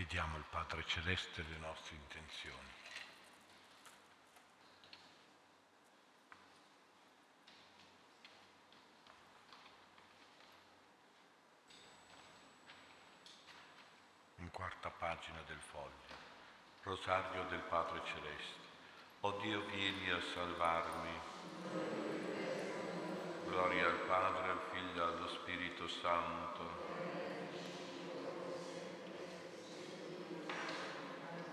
Affidiamo al Padre Celeste le nostre intenzioni. In quarta pagina del foglio. Rosario del Padre Celeste. O Dio, vieni a salvarmi. Gloria al Padre, al Figlio e allo Spirito Santo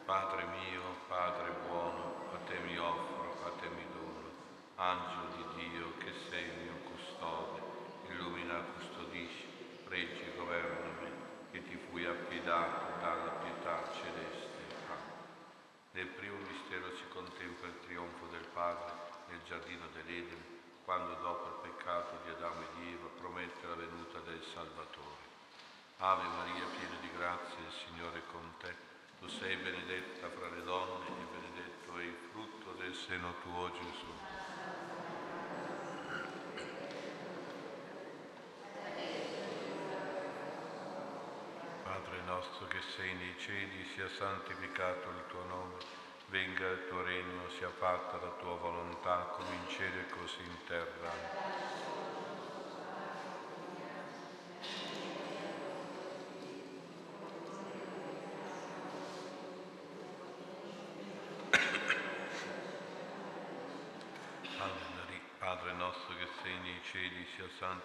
Padre mio, Padre buono, a te mi offro, a te mi dono, angelo di Dio che sei il mio custode, illumina, custodisci, reggi, governami, che ti fui affidato dalla pietà celeste. Nel primo mistero si contempla il trionfo del Padre nel giardino dell'Eden, quando dopo il peccato di Adamo e di Eva promette la venuta del Salvatore. Ave Maria, piena di grazia, il Signore è con te tu sei benedetta fra le donne e benedetto è il frutto del seno tuo Gesù. Padre nostro che sei nei cieli, sia santificato il tuo nome, venga il tuo regno, sia fatta la tua volontà come in cielo e così in terra. cieli sia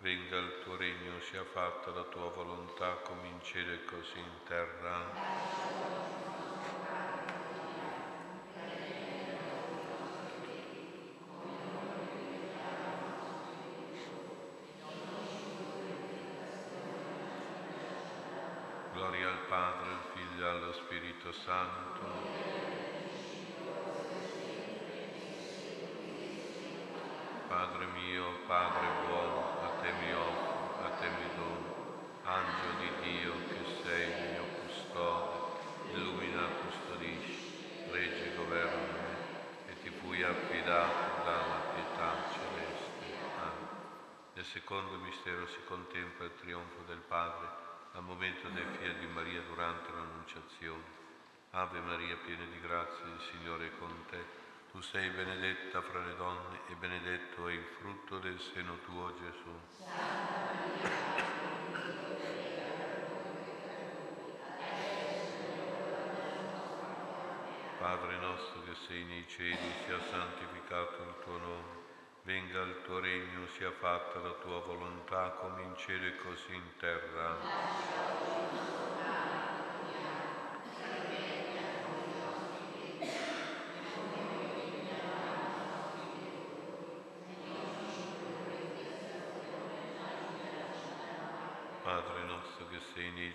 venga il tuo regno, sia fatta la tua volontà come in cielo e così in terra. Gloria al Padre, al Figlio e allo Spirito Santo. Padre mio, Padre buono, mi offro, mi dono, angelo di Dio che sei il mio custode, illumina, custodisci, regge, governa me, e ti fui affidato dalla pietà celeste. Amen. Nel secondo mistero si contempla il trionfo del Padre al momento del Fiat di Maria durante l'Annunciazione. Ave Maria, piena di grazie, il Signore è con te tu sei benedetta fra le donne e benedetto è il frutto del seno tuo, Gesù. Padre nostro che sei nei cieli, sia santificato il tuo nome. Venga il tuo regno, sia fatta la tua volontà come in cielo e così in terra. Padre nostro che sei nei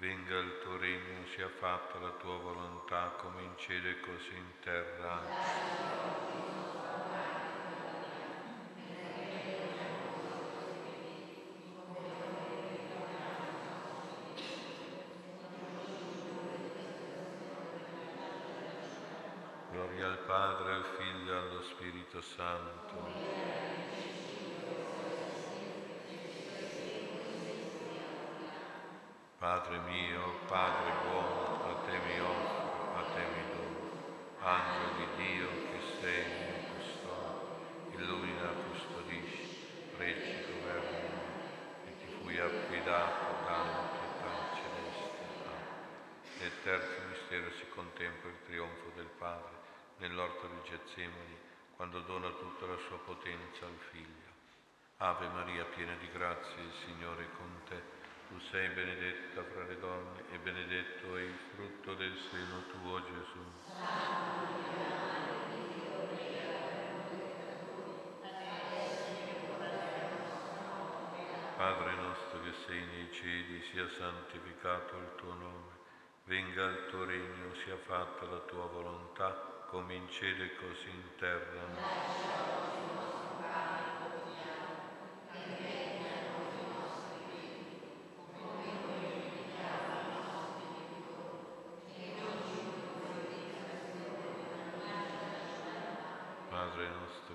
Venga il tuo regno, sia fatta la tua volontà come in cielo e così in terra. Gloria al Padre, al Figlio e allo Spirito Santo. Padre mio, Padre buono, a te mi offro, a te mi dono. Angelo di Dio che sei mio custode, illumina, custodisci, reggi, governi e ti fui affidato dalla pietà celeste. Amen. Nel terzo mistero si contempla il trionfo del Padre nell'orto di Getsemani, quando dona tutta la sua potenza al Figlio. Ave Maria, piena di grazia, il Signore è con te. Tu sei benedetta fra le donne e benedetto è il frutto del seno tuo, Gesù. Padre nostro che sei nei cieli, sia santificato il tuo nome, venga il tuo regno, sia fatta la tua volontà, come in cielo e così in terra. Padre nostro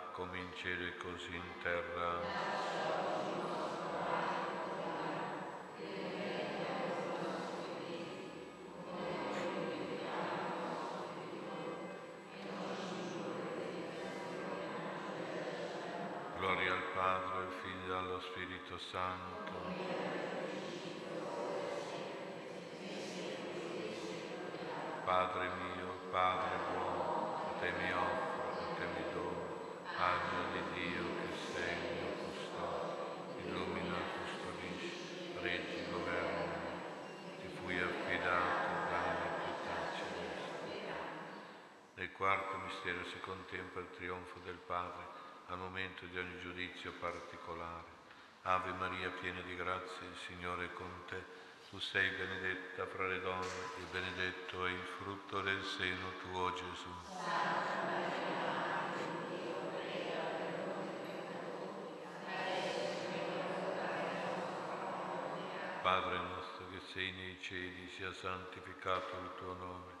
come in cielo e così in terra. Gloria al Padre, al Figlio e allo Spirito Santo. Padre mio, Padre buono, te mi offro, a te mi dono, angelo di Dio che sei il mio custode, illumina e custodisci, reggi, governi, ti fui affidato dalle pietà celesti. Nel quarto mistero si contempla il trionfo del Padre al momento di ogni giudizio particolare. Ave Maria, piena di grazia, il Signore è con te. Tu sei benedetta fra le donne e benedetto è il frutto del seno tuo, Gesù. Padre nostro che sei nei cieli, sia santificato il tuo nome,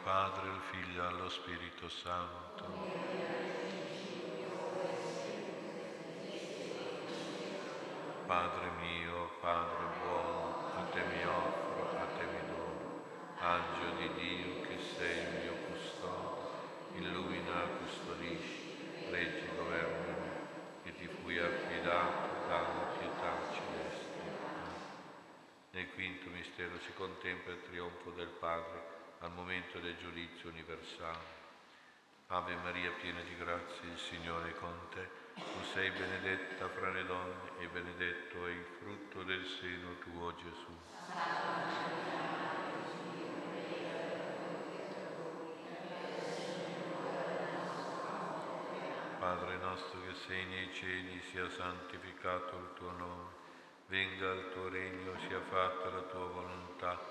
Padre, al Figlio e allo Spirito Santo. Padre mio, Padre buono, a te mi offro, a te mi dono. Angelo di Dio che sei il mio custode, illumina, custodisci, reggi, governami, che ti fui affidato dalla pietà celeste. Nel quinto mistero si contempla il trionfo del Padre al momento del giudizio universale. Ave Maria, piena di grazia, il Signore è con te. Tu sei benedetta fra le donne e benedetto è il frutto del seno tuo, Gesù. Padre nostro che sei nei cieli, sia santificato il tuo nome. Venga il tuo regno, sia fatta la tua volontà,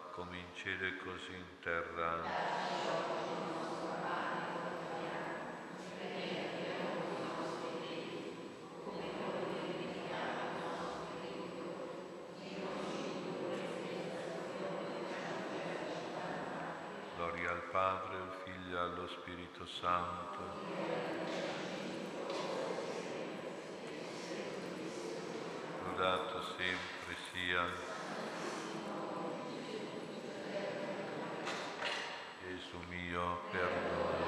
come in cielo e così in terra. Gloria al Padre, al Figlio e allo Spirito Santo. Sempre sia Gesù mio, perdona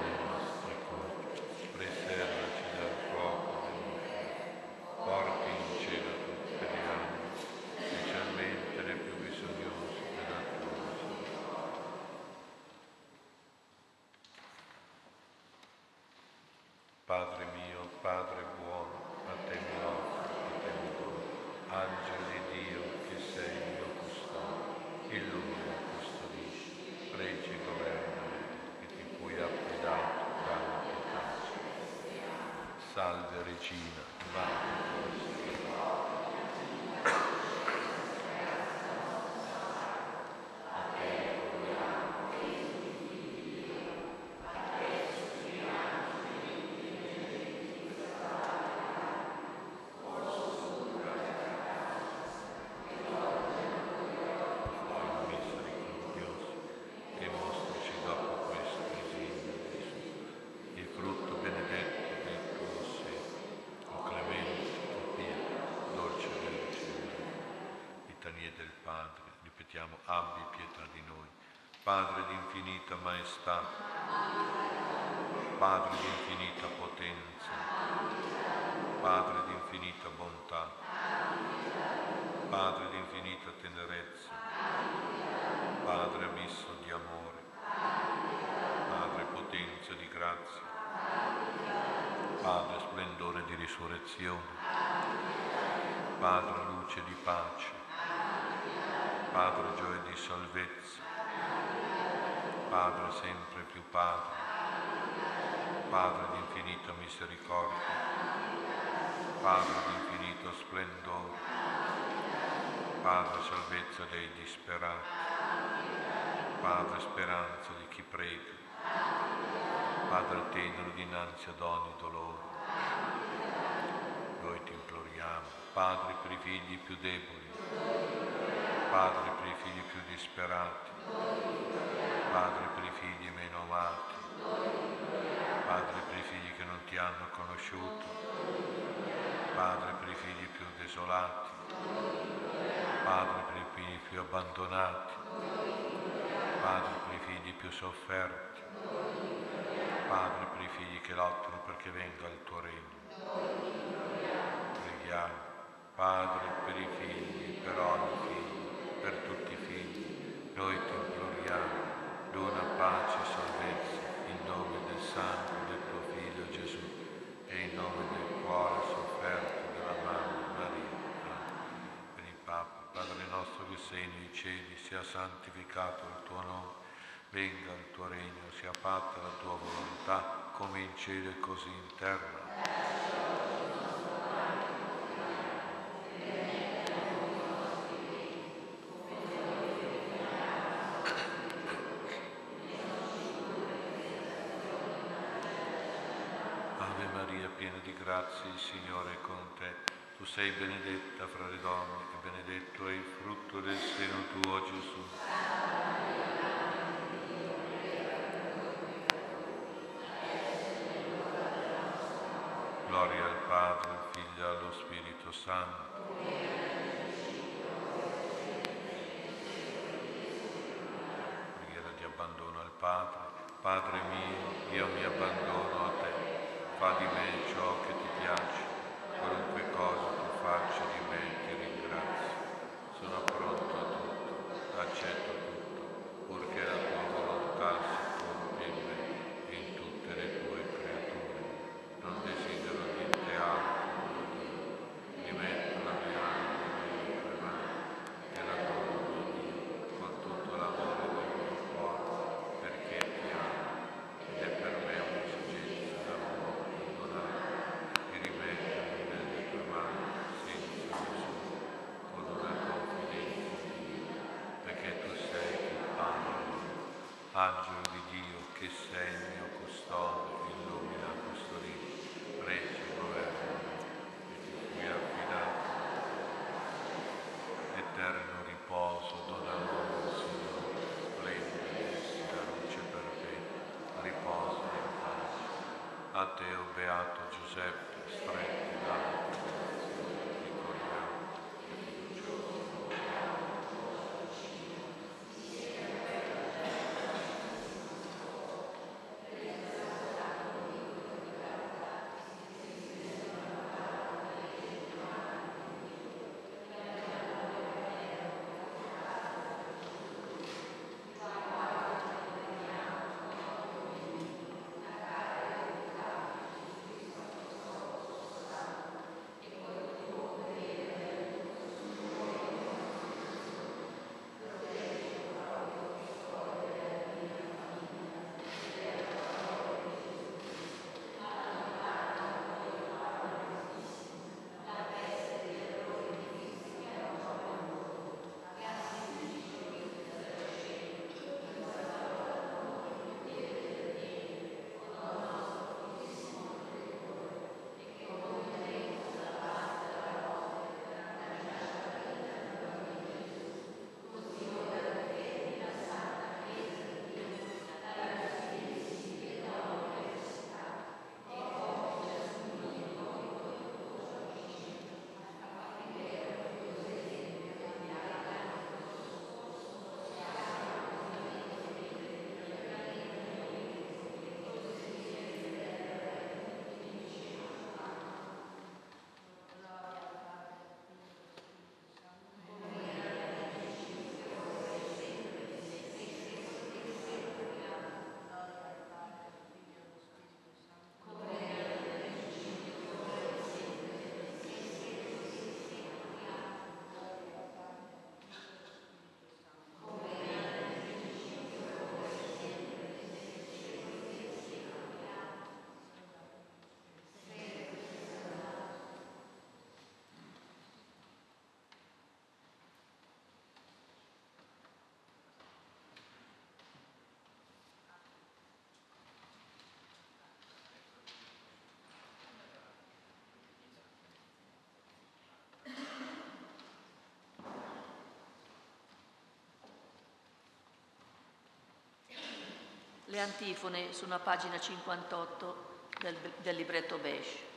infinita maestà, Padre di infinita potenza, Padre di infinita bontà, Padre di infinita tenerezza, Padre abisso di amore, Padre potenza di grazia, Padre splendore di risurrezione, Padre luce di pace, Padre gioia di salvezza, Padre sempre più Padre. Padre di infinita misericordia. Padre di infinito splendore. Padre salvezza dei disperati. Padre speranza di chi prega. Padre tenero dinanzi ad ogni dolore. Noi ti imploriamo, Padre per i figli più deboli, Padre per i figli più disperati, Padre per i figli meno amati, Padre per i figli che non ti hanno conosciuto, Padre per i figli più desolati, Padre per i figli più abbandonati, Padre per i figli più sofferti, Padre per i figli che lottano perché venga il tuo regno. Preghiamo, Padre per i figli, per ogni figlio, per tutti i figli, noi ti dona pace e salvezza in nome del Santo del tuo Figlio Gesù e in nome del cuore sofferto della Mamma Maria. Per il Papa, Padre nostro che sei nei cieli, sia santificato il tuo nome venga il tuo regno, sia fatta la tua volontà, come in cielo e così in terra. Ave Piena di grazia, il Signore è con te. Tu sei benedetta fra le donne e benedetto è il frutto del seno tuo, Gesù. Gloria al Padre, al Figlio e allo Spirito Santo. Di abbandono al Padre. Padre mio, io mi abbandono. Fa di me ciò che ti piace. Qualunque cosa tu faccia di me ti ringrazio. Sono pronto a tutto, accetto tutto, purché la tua volontà si compia in me e in tutte le tue creature. Non desidero niente altro, mi metto la mia anima nelle tue mani e la dono a Dio con tutto l'amore del mio cuore, perché ti amo ed è per me un'esigenza d'amore perdonare e rimettermi nelle tue mani senza misura, con una confidenza infinita, perché tu sei il Padre mio. Angelo di Dio che sei il mio custode, illumina questo libro, regi governo e ti fui affidato. Eterno riposo, dona loro, Signore, splendida essi la luce perfetta, riposo in pace. A te, o beato Giuseppe, Le antifone sono a pagina 58 del, del libretto Beige.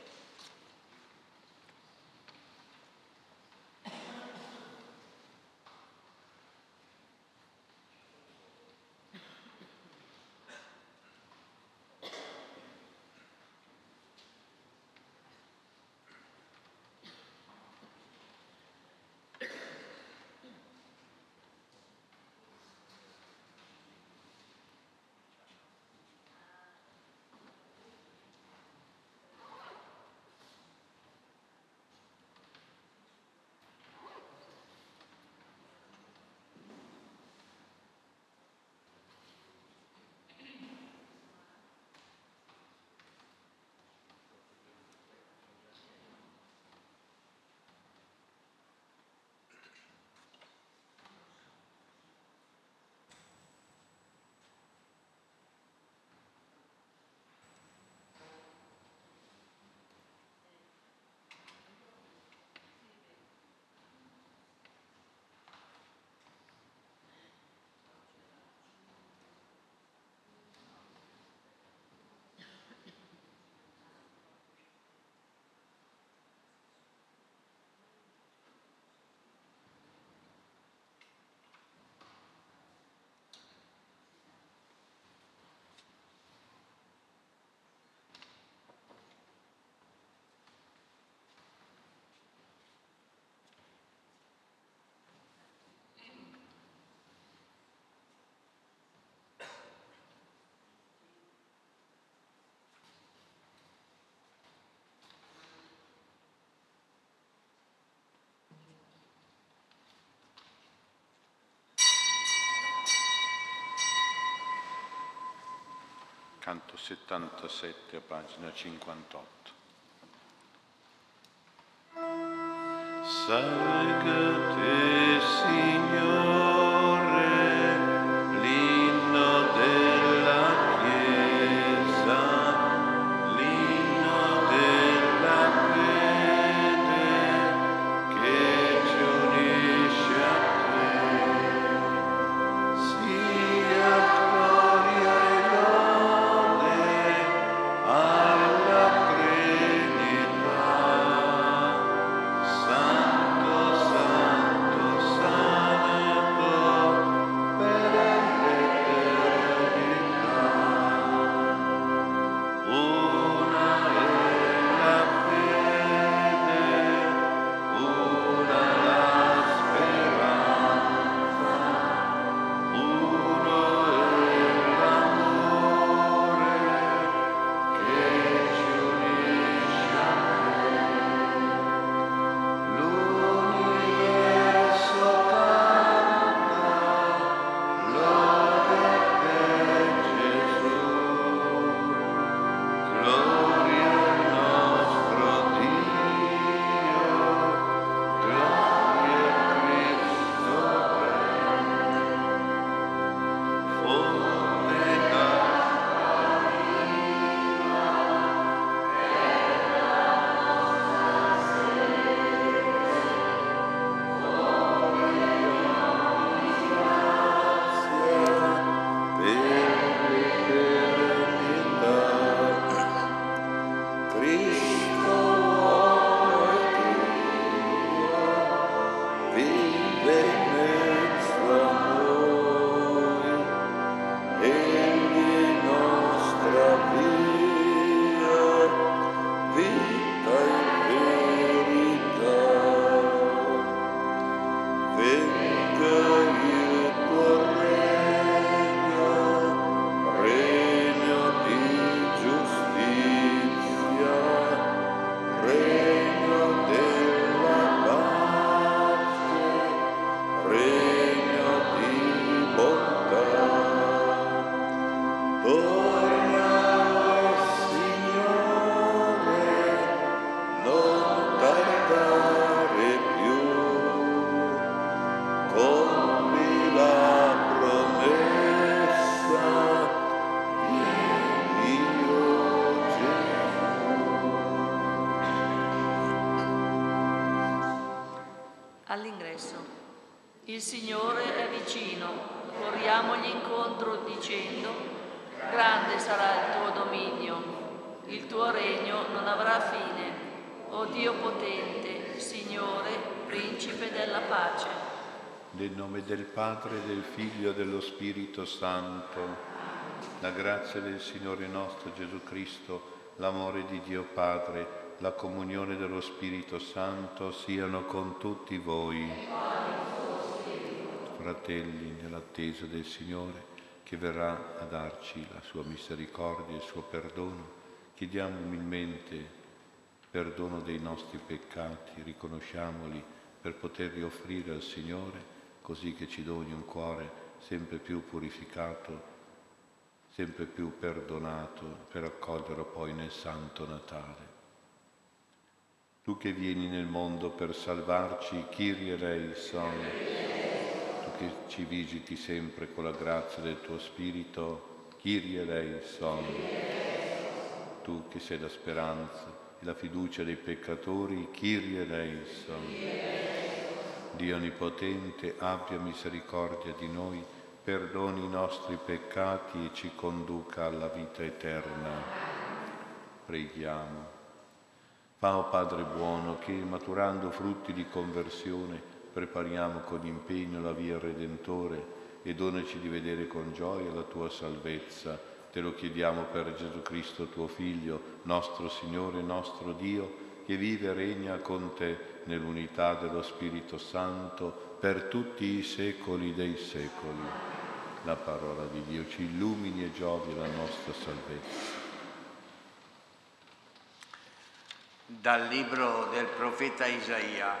Canto 77 a pagina 58. Salga te, Signore. Nel nome del Padre, del Figlio e dello Spirito Santo, la grazia del Signore nostro Gesù Cristo, l'amore di Dio Padre, la comunione dello Spirito Santo siano con tutti voi. Fratelli, nell'attesa del Signore, che verrà a darci la sua misericordia e il suo perdono, chiediamo umilmente perdono dei nostri peccati, riconosciamoli per poterli offrire al Signore, così che ci doni un cuore sempre più purificato, sempre più perdonato, per accoglierlo poi nel Santo Natale. Tu che vieni nel mondo per salvarci, Kyrie eleison che ci visiti sempre con la grazia del tuo Spirito, Kyrie eleison. Tu che sei la speranza e la fiducia dei peccatori, Kyrie eleison. Dio Onnipotente, abbia misericordia di noi, perdoni i nostri peccati e ci conduca alla vita eterna. Preghiamo. Fa, oh Padre buono, che maturando frutti di conversione, prepariamo con impegno la via Redentore e donaci di vedere con gioia la tua salvezza. Te lo chiediamo per Gesù Cristo, tuo Figlio, nostro Signore, nostro Dio, che vive e regna con te nell'unità dello Spirito Santo per tutti i secoli dei secoli. La parola di Dio ci illumini e giovi la nostra salvezza. Dal libro del profeta Isaia.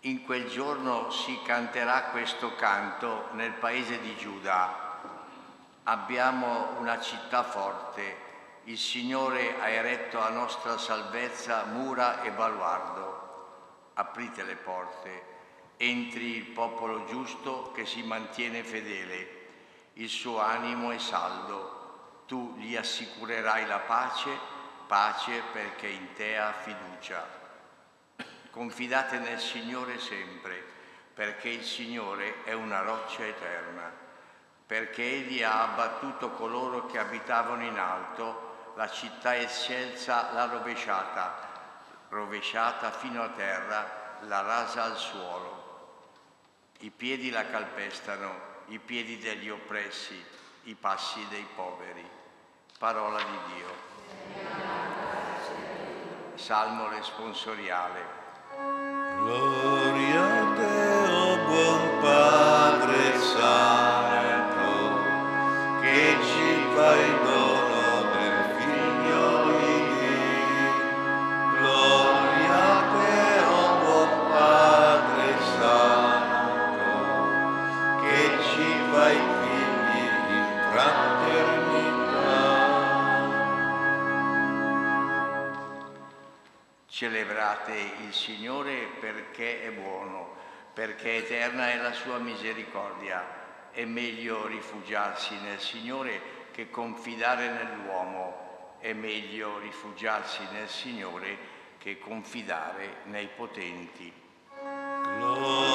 In quel giorno si canterà questo canto nel paese di Giuda. Abbiamo una città forte, il Signore ha eretto a nostra salvezza mura e baluardo. Aprite le porte, entri il popolo giusto che si mantiene fedele, il suo animo è saldo, tu gli assicurerai la pace, pace perché in te ha fiducia. Confidate nel Signore sempre, perché il Signore è una roccia eterna, perché Egli ha abbattuto coloro che abitavano in alto, la città eccelsa l'ha rovesciata, rovesciata fino a terra, la rasa al suolo. I piedi la calpestano, i piedi degli oppressi, i passi dei poveri. Parola di Dio. Salmo responsoriale. Gloria a te, oh buon Padre Santo, che ci fai fai figli in fraternità. Celebrate il Signore perché è buono, perché eterna è la sua misericordia. È meglio rifugiarsi nel Signore che confidare nell'uomo. È meglio rifugiarsi nel Signore che confidare nei potenti. Gloria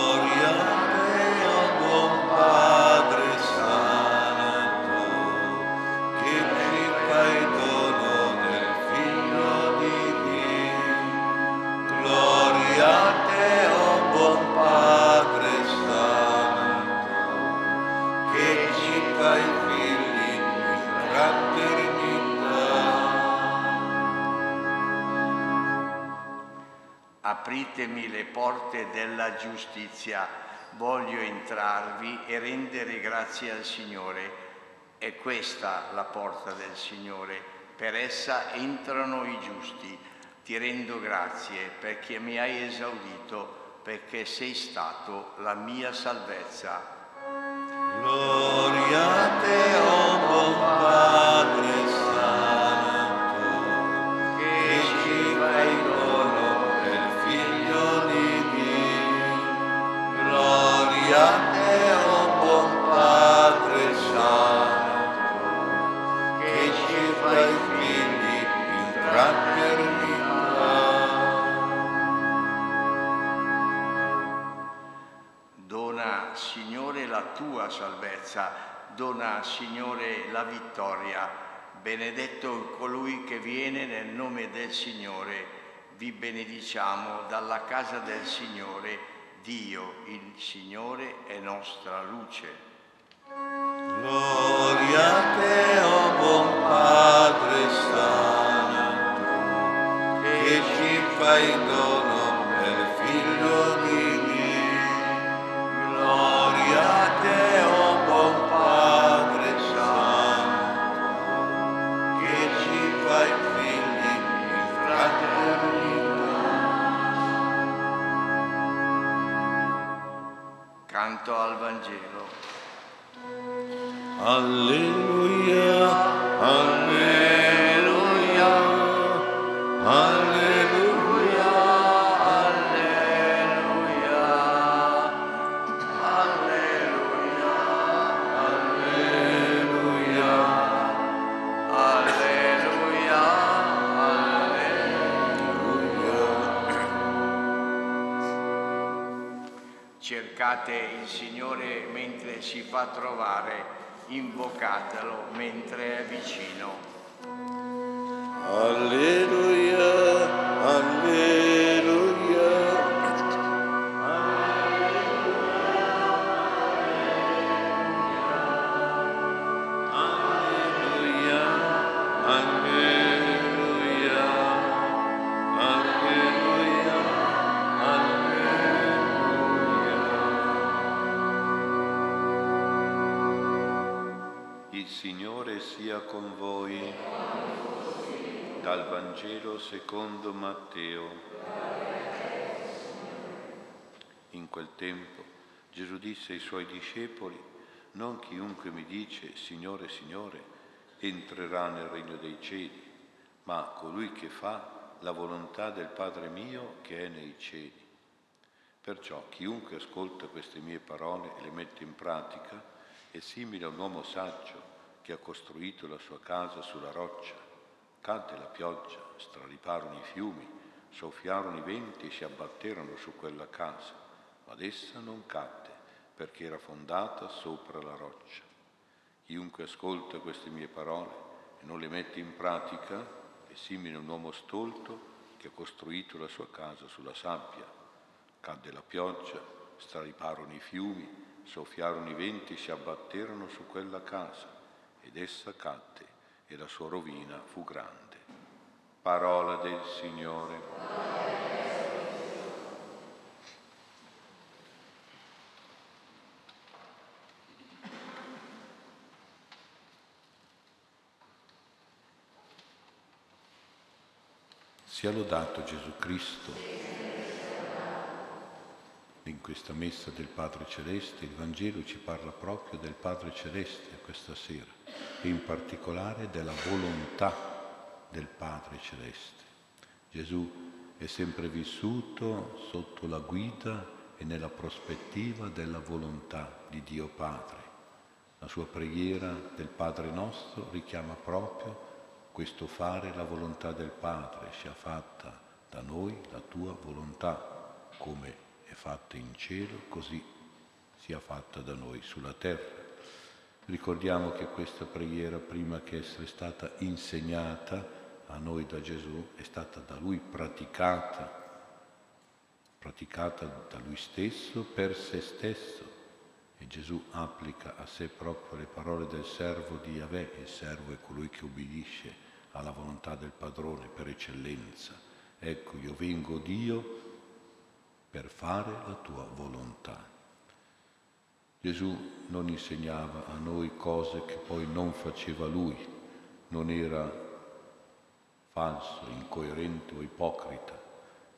Apritemi le porte della giustizia, voglio entrarvi e rendere grazie al Signore. È questa la porta del Signore, per essa entrano i giusti. Ti rendo grazie perché mi hai esaudito, perché sei stato la mia salvezza. Gloria a te, oh buon tua salvezza, dona, Signore, la vittoria. Benedetto colui che viene nel nome del Signore. Vi benediciamo dalla casa del Signore. Dio, il Signore, è nostra luce. Gloria a te, o oh buon Padre Santo, che ci fai dono Vangelo. Alleluia, alleluia, fa trovare invocatelo mentre è vicino. Alleluia. Vangelo secondo Matteo. In quel tempo Gesù disse ai suoi discepoli, non chiunque mi dice Signore, Signore, entrerà nel regno dei cieli, ma colui che fa la volontà del Padre mio che è nei cieli. Perciò chiunque ascolta queste mie parole e le mette in pratica è simile a un uomo saggio che ha costruito la sua casa sulla roccia. Cadde la pioggia, straliparono i fiumi, soffiarono i venti e si abbatterono su quella casa, ma essa non cadde perché era fondata sopra la roccia. Chiunque ascolta queste mie parole e non le mette in pratica è simile a un uomo stolto che ha costruito la sua casa sulla sabbia. Cadde la pioggia, straliparono i fiumi, soffiarono i venti e si abbatterono su quella casa ed essa cadde e la sua rovina fu grande. Parola del Signore. Sia lodato Gesù Cristo. In questa messa del Padre Celeste il Vangelo ci parla proprio del Padre Celeste questa sera e in particolare della volontà del Padre Celeste. Gesù è sempre vissuto sotto la guida e nella prospettiva della volontà di Dio Padre. La sua preghiera del Padre nostro richiama proprio questo fare la volontà del Padre, sia fatta da noi la tua volontà, come è fatta in cielo, così sia fatta da noi sulla terra. Ricordiamo che questa preghiera, prima che essere stata insegnata a noi da Gesù, è stata da Lui praticata, praticata da Lui stesso per se stesso. E Gesù applica a sé proprio le parole del servo di Yahweh, il servo è colui che ubbidisce alla volontà del padrone per eccellenza. Ecco, io vengo Dio per fare la tua volontà. Gesù non insegnava a noi cose che poi non faceva lui, non era falso, incoerente o ipocrita,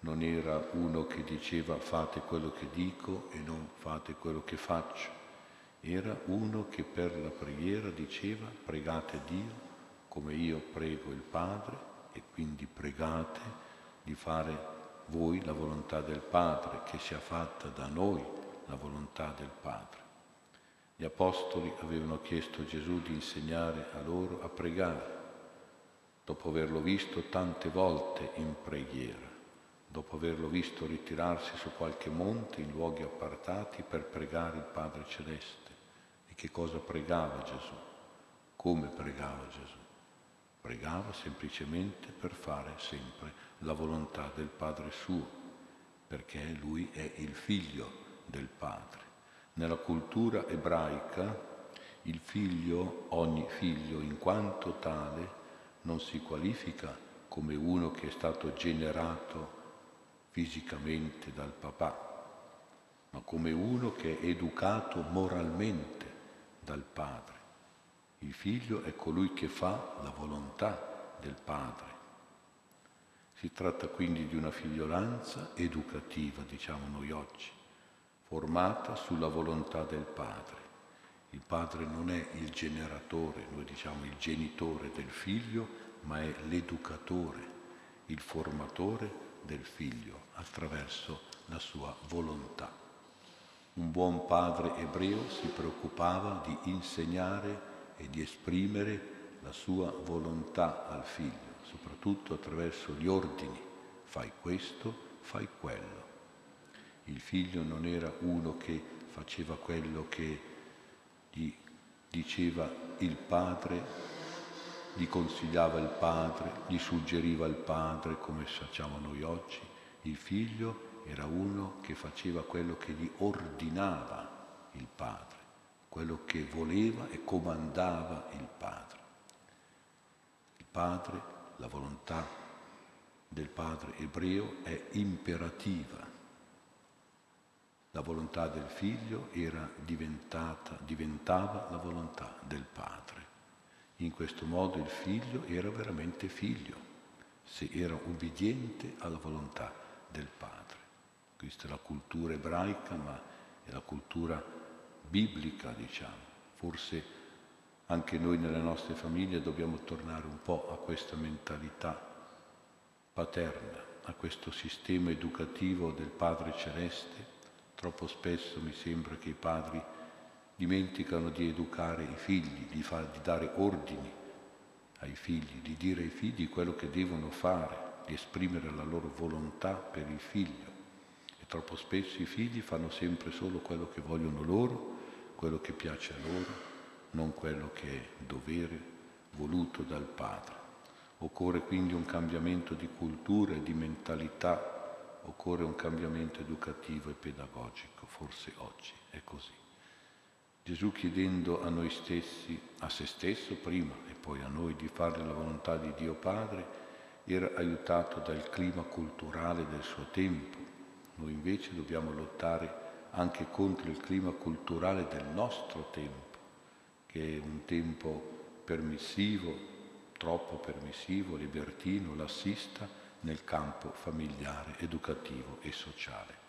non era uno che diceva fate quello che dico e non fate quello che faccio, era uno che per la preghiera diceva pregate Dio come io prego il Padre e quindi pregate di fare voi la volontà del Padre, che sia fatta da noi la volontà del Padre. Gli Apostoli avevano chiesto a Gesù di insegnare a loro a pregare, dopo averlo visto tante volte in preghiera, dopo averlo visto ritirarsi su qualche monte in luoghi appartati per pregare il Padre Celeste. E che cosa pregava Gesù? Come pregava Gesù? Pregava semplicemente per fare sempre la volontà del Padre suo, perché lui è il figlio del Padre. Nella cultura ebraica il figlio, ogni figlio in quanto tale, non si qualifica come uno che è stato generato fisicamente dal papà, ma come uno che è educato moralmente dal padre. Il figlio è colui che fa la volontà del padre. Si tratta quindi di una figliolanza educativa, diciamo noi oggi, formata sulla volontà del padre. Il padre non è il generatore, noi diciamo il genitore del figlio, ma è l'educatore, il formatore del figlio attraverso la sua volontà. Un buon padre ebreo si preoccupava di insegnare e di esprimere la sua volontà al figlio, soprattutto attraverso gli ordini. Fai questo, fai quello. Il figlio non era uno che faceva quello che gli diceva il padre, gli consigliava il padre, gli suggeriva il padre come facciamo noi oggi. Il figlio era uno che faceva quello che gli ordinava il padre, quello che voleva e comandava il padre. Il padre, la volontà del padre ebreo è imperativa la volontà del figlio era diventata, diventava la volontà del padre. In questo modo il figlio era veramente figlio, se era ubbidiente alla volontà del padre. Questa è la cultura ebraica, ma è la cultura biblica, diciamo. Forse anche noi nelle nostre famiglie dobbiamo tornare un po' a questa mentalità paterna, a questo sistema educativo del Padre Celeste Troppo spesso mi sembra che i padri dimenticano di educare i figli, di, far, di dare ordini ai figli, di dire ai figli quello che devono fare, di esprimere la loro volontà per il figlio. E troppo spesso i figli fanno sempre solo quello che vogliono loro, quello che piace a loro, non quello che è dovere voluto dal padre. Occorre quindi un cambiamento di cultura e di mentalità occorre un cambiamento educativo e pedagogico, forse oggi è così. Gesù chiedendo a noi stessi, a se stesso prima e poi a noi di fare la volontà di Dio Padre, era aiutato dal clima culturale del suo tempo. Noi invece dobbiamo lottare anche contro il clima culturale del nostro tempo, che è un tempo permissivo, troppo permissivo, libertino, lassista, nel campo familiare, educativo e sociale.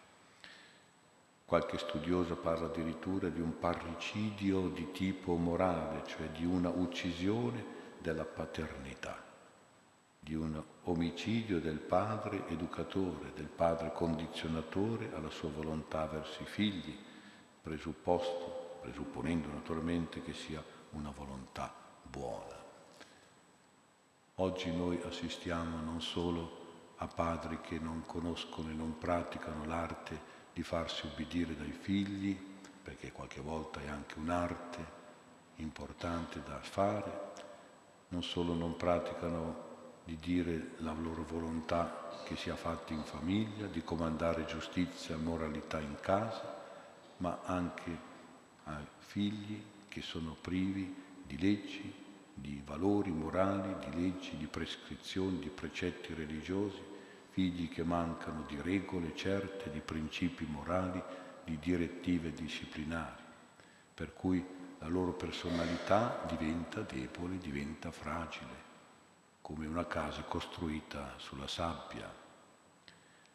Qualche studioso parla addirittura di un parricidio di tipo morale, cioè di una uccisione della paternità, di un omicidio del padre educatore, del padre condizionatore alla sua volontà verso i figli, presupposto, presupponendo naturalmente che sia una volontà buona. Oggi noi assistiamo non solo a padri che non conoscono e non praticano l'arte di farsi ubbidire dai figli, perché qualche volta è anche un'arte importante da fare, non solo non praticano di dire la loro volontà che sia fatta in famiglia, di comandare giustizia e moralità in casa, ma anche a figli che sono privi di leggi, di valori morali, di leggi, di prescrizioni, di precetti religiosi, figli che mancano di regole certe, di principi morali, di direttive disciplinari, per cui la loro personalità diventa debole, diventa fragile, come una casa costruita sulla sabbia,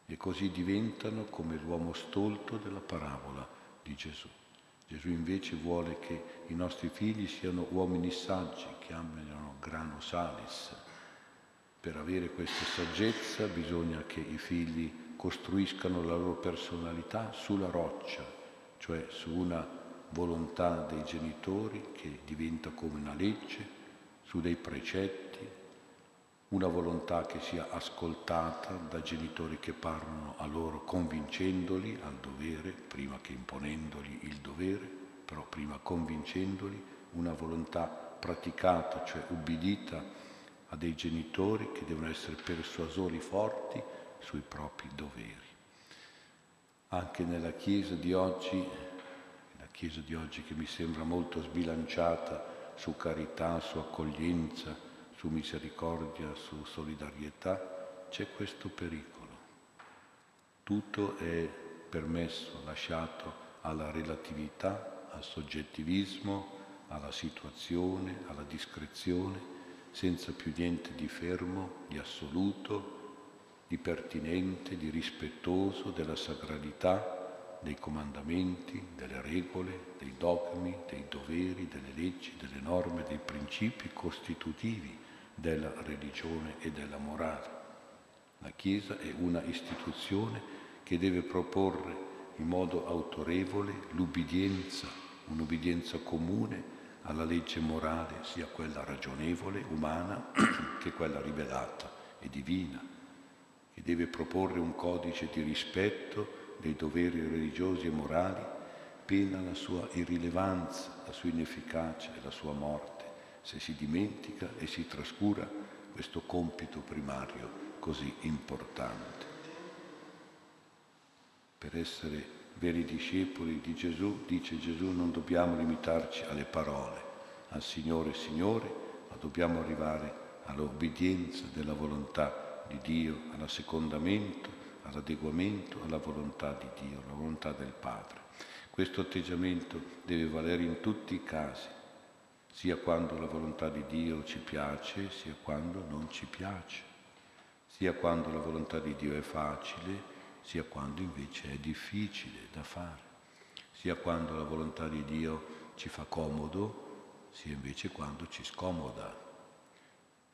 e così diventano come l'uomo stolto della parabola di Gesù. Gesù invece vuole che i nostri figli siano uomini saggi, che amino grano salis. Per avere questa saggezza bisogna che i figli costruiscano la loro personalità sulla roccia, cioè su una volontà dei genitori che diventa come una legge, su dei precetti, una volontà che sia ascoltata da genitori che parlano a loro convincendoli al dovere prima che imponendogli il dovere, però prima convincendoli, una volontà praticata, cioè ubbidita a dei genitori che devono essere persuasori forti sui propri doveri. Anche nella Chiesa di oggi, la Chiesa di oggi che mi sembra molto sbilanciata su carità, su accoglienza, su misericordia, su solidarietà, c'è questo pericolo. Tutto è permesso, lasciato alla relatività, al soggettivismo, alla situazione, alla discrezione, senza più niente di fermo, di assoluto, di pertinente, di rispettoso della sacralità, dei comandamenti, delle regole, dei dogmi, dei doveri, delle leggi, delle norme, dei principi costitutivi della religione e della morale. La Chiesa è una istituzione che deve proporre in modo autorevole l'ubbidienza, un'ubbidienza comune alla legge morale, sia quella ragionevole, umana, che quella rivelata e divina, che deve proporre un codice di rispetto dei doveri religiosi e morali, pena la sua irrilevanza, la sua inefficacia e la sua morte, se si dimentica e si trascura questo compito primario così importante. Per essere veri discepoli di Gesù, dice Gesù, non dobbiamo limitarci alle parole, al Signore Signore, ma dobbiamo arrivare all'obbedienza della volontà di Dio, all'assecondamento, all'adeguamento alla volontà di Dio, alla volontà del Padre. Questo atteggiamento deve valere in tutti i casi, sia quando la volontà di Dio ci piace, sia quando non ci piace, sia quando la volontà di Dio è facile, sia quando invece è difficile da fare, sia quando la volontà di Dio ci fa comodo, sia invece quando ci scomoda,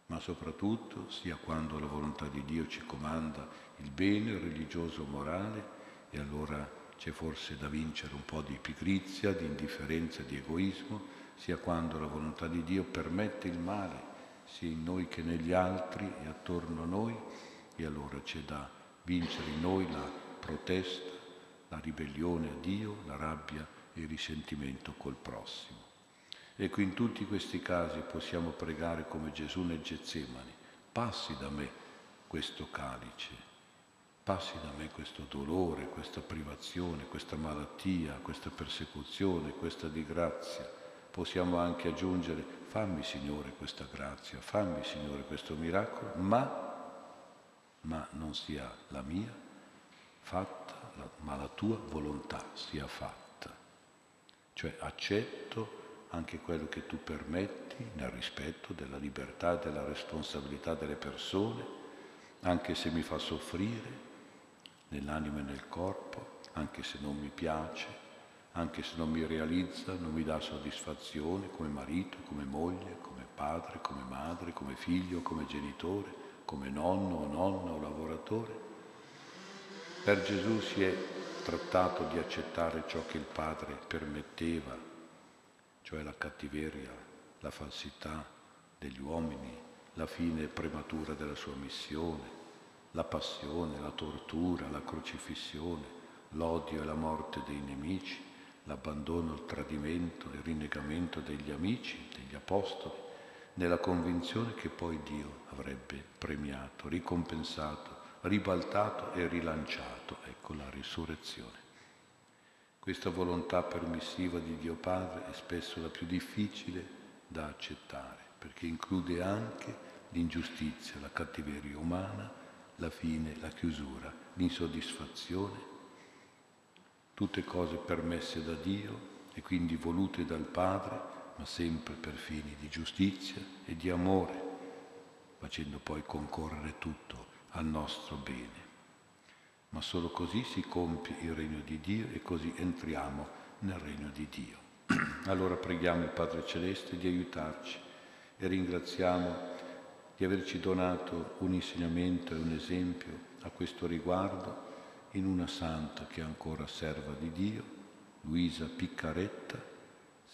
ma soprattutto sia quando la volontà di Dio ci comanda il bene religioso morale e allora c'è forse da vincere un po' di pigrizia, di indifferenza, di egoismo, sia quando la volontà di Dio permette il male sia in noi che negli altri e attorno a noi e allora c'è da vincere in noi la protesta, la ribellione a Dio, la rabbia e il risentimento col prossimo. Ecco, in tutti questi casi possiamo pregare come Gesù nel Getsemani, passi da me questo calice, passi da me questo dolore, questa privazione, questa malattia, questa persecuzione, questa disgrazia. Possiamo anche aggiungere, fammi Signore questa grazia, fammi Signore questo miracolo, ma ma non sia la mia fatta, ma la tua volontà sia fatta. Cioè accetto anche quello che tu permetti nel rispetto della libertà e della responsabilità delle persone, anche se mi fa soffrire nell'anima e nel corpo, anche se non mi piace, anche se non mi realizza, non mi dà soddisfazione come marito, come moglie, come padre, come madre, come figlio, come genitore come nonno o nonna o lavoratore. Per Gesù si è trattato di accettare ciò che il Padre permetteva, cioè la cattiveria, la falsità degli uomini, la fine prematura della sua missione, la passione, la tortura, la crocifissione, l'odio e la morte dei nemici, l'abbandono, il tradimento, il rinnegamento degli amici, degli apostoli, nella convinzione che poi Dio avrebbe premiato, ricompensato, ribaltato e rilanciato, ecco la risurrezione. Questa volontà permissiva di Dio Padre è spesso la più difficile da accettare, perché include anche l'ingiustizia, la cattiveria umana, la fine, la chiusura, l'insoddisfazione, tutte cose permesse da Dio e quindi volute dal Padre ma sempre per fini di giustizia e di amore, facendo poi concorrere tutto al nostro bene. Ma solo così si compie il regno di Dio e così entriamo nel regno di Dio. Allora preghiamo il Padre Celeste di aiutarci e ringraziamo di averci donato un insegnamento e un esempio a questo riguardo in una santa che è ancora serva di Dio, Luisa Piccaretta,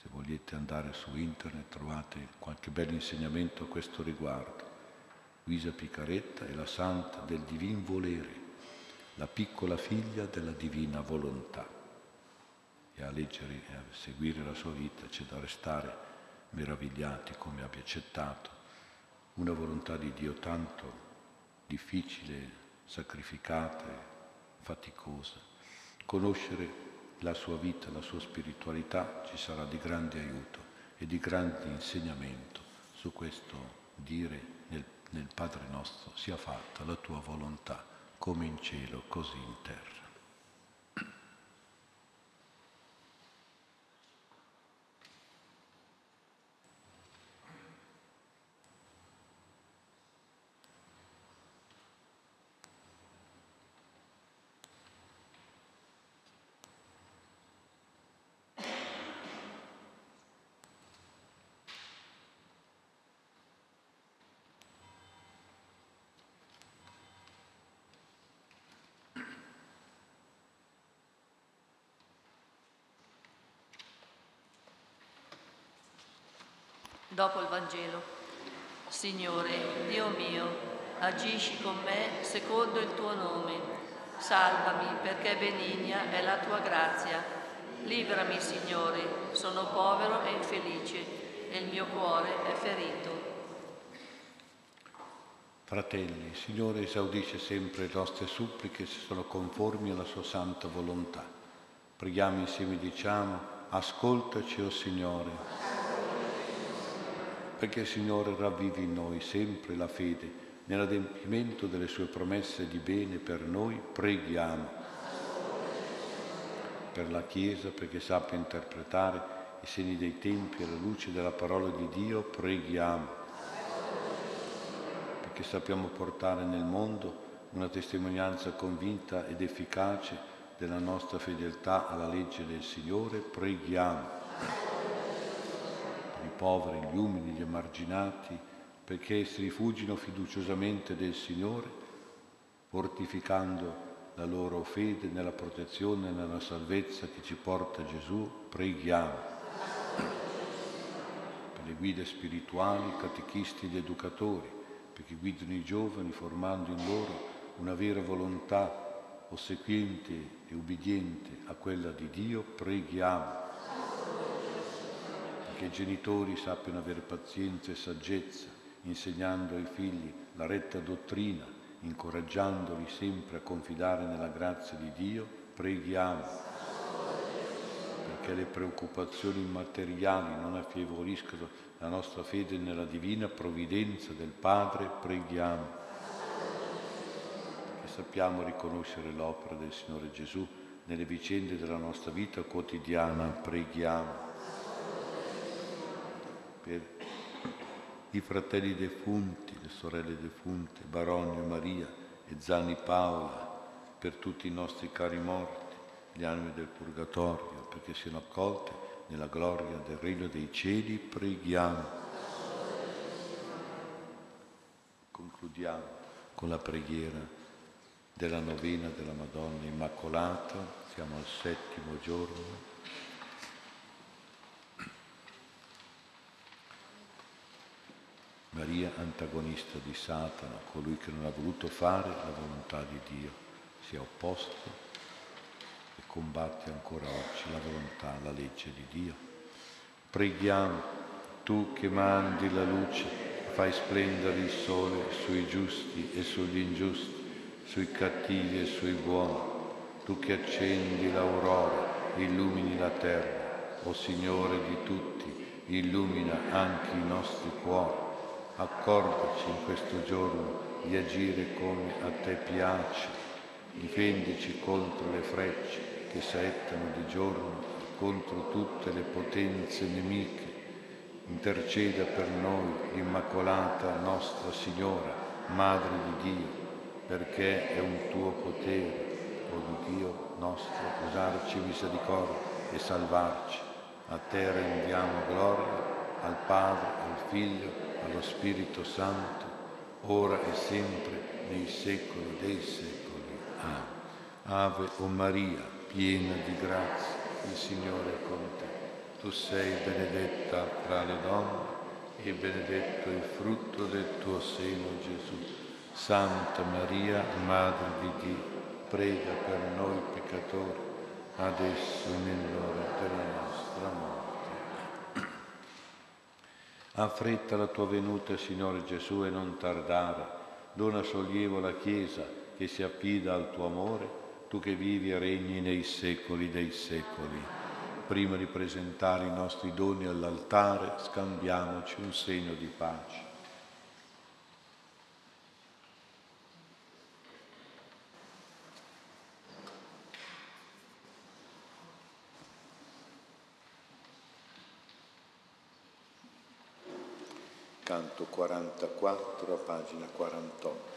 se volete andare su internet trovate qualche bel insegnamento a questo riguardo. Luisa Picaretta è la santa del divin volere, la piccola figlia della divina volontà. e a leggere e a seguire la sua vita c'è da restare meravigliati come abbia accettato una volontà di Dio tanto difficile, sacrificata e faticosa. Conoscere la sua vita, la sua spiritualità ci sarà di grande aiuto e di grande insegnamento su questo dire nel, nel Padre nostro sia fatta la tua volontà come in cielo così in terra. Dopo il Vangelo. Signore, Dio mio, agisci con me secondo il tuo nome. Salvami perché benigna è la tua grazia. Librami, Signore, sono povero e infelice e il mio cuore è ferito. Fratelli, il Signore esaudisce sempre le nostre suppliche se sono conformi alla sua santa volontà. Preghiamo insieme diciamo, ascoltaci, o oh Signore perché Signore ravvivi in noi sempre la fede nell'adempimento delle sue promesse di bene per noi, preghiamo. Per la Chiesa, perché sappia interpretare i segni dei tempi alla luce della parola di Dio, preghiamo. Perché sappiamo portare nel mondo una testimonianza convinta ed efficace della nostra fedeltà alla legge del Signore, preghiamo poveri, gli umili, gli emarginati, perché si rifugino fiduciosamente del Signore, fortificando la loro fede nella protezione e nella salvezza che ci porta Gesù, preghiamo. Per le guide spirituali, catechisti ed educatori, perché guidano i giovani formando in loro una vera volontà ossequiente e ubbidiente a quella di Dio, preghiamo che i genitori sappiano avere pazienza e saggezza, insegnando ai figli la retta dottrina, incoraggiandoli sempre a confidare nella grazia di Dio, preghiamo. Perché le preoccupazioni immateriali non affievoliscano la nostra fede nella divina provvidenza del Padre, preghiamo. Perché sappiamo riconoscere l'opera del Signore Gesù nelle vicende della nostra vita quotidiana, preghiamo per i fratelli defunti, le sorelle defunte, Baronio Maria e Zanni Paola, per tutti i nostri cari morti, gli anime del purgatorio, perché siano accolte nella gloria del Regno dei cieli, preghiamo. Concludiamo con la preghiera della novena della Madonna Immacolata, siamo al settimo giorno. Maria antagonista di Satana, colui che non ha voluto fare la volontà di Dio, si è opposto e combatte ancora oggi la volontà, la legge di Dio. Preghiamo, tu che mandi la luce, fai splendere il sole sui giusti e sugli ingiusti, sui cattivi e sui buoni, tu che accendi l'aurora, illumini la terra, o Signore di tutti, illumina anche i nostri cuori accordaci in questo giorno di agire come a te piace, difendici contro le frecce che saettano di giorno, contro tutte le potenze nemiche, interceda per noi, Immacolata Nostra Signora, Madre di Dio, perché è un tuo potere, o di Dio nostro, usarci misericordia e salvarci. A te rendiamo gloria, al Padre, al Figlio allo Spirito Santo, ora e sempre, nei secoli dei secoli. Amen. Ave o Maria, piena di grazia, il Signore è con te. Tu sei benedetta fra le donne e benedetto il frutto del tuo seno, Gesù. Santa Maria, Madre di Dio, prega per noi peccatori, adesso e nell'ora della nostra morte. Affretta la tua venuta, Signore Gesù, e non tardare. Dona sollievo alla Chiesa che si affida al tuo amore, tu che vivi e regni nei secoli dei secoli. Prima di presentare i nostri doni all'altare, scambiamoci un segno di pace. canto 44 a pagina 48.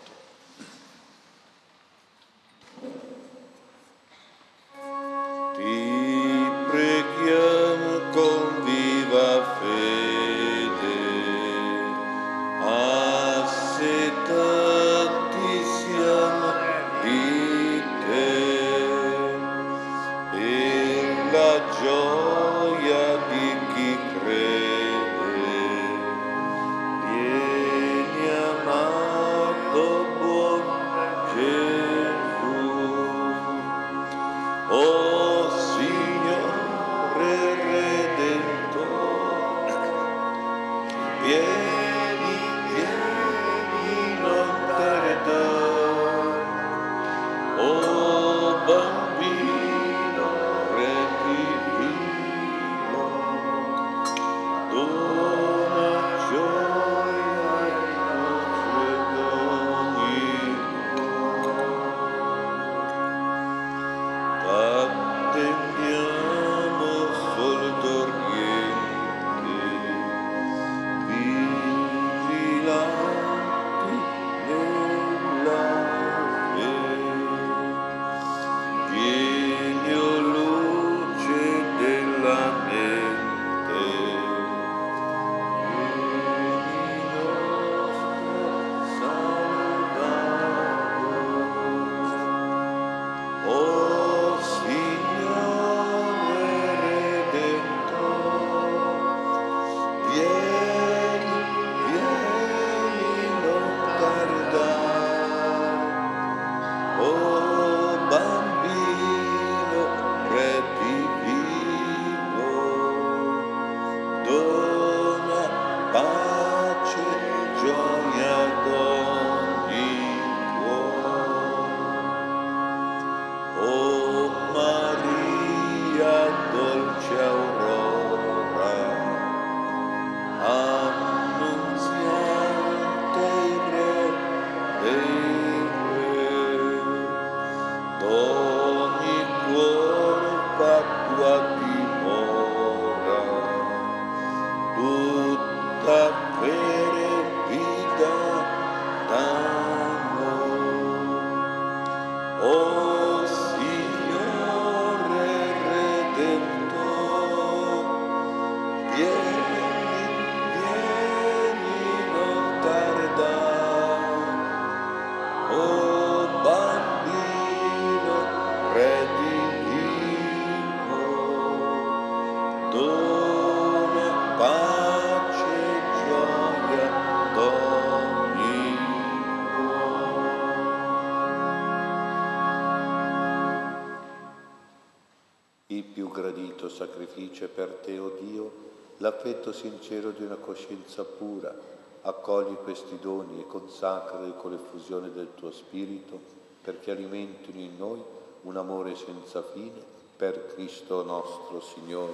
Sacrificio per te, o oh Dio, l'affetto sincero di una coscienza pura. Accogli questi doni e consacrali con l'effusione del tuo Spirito, perché alimentino in noi un amore senza fine per Cristo nostro Signore.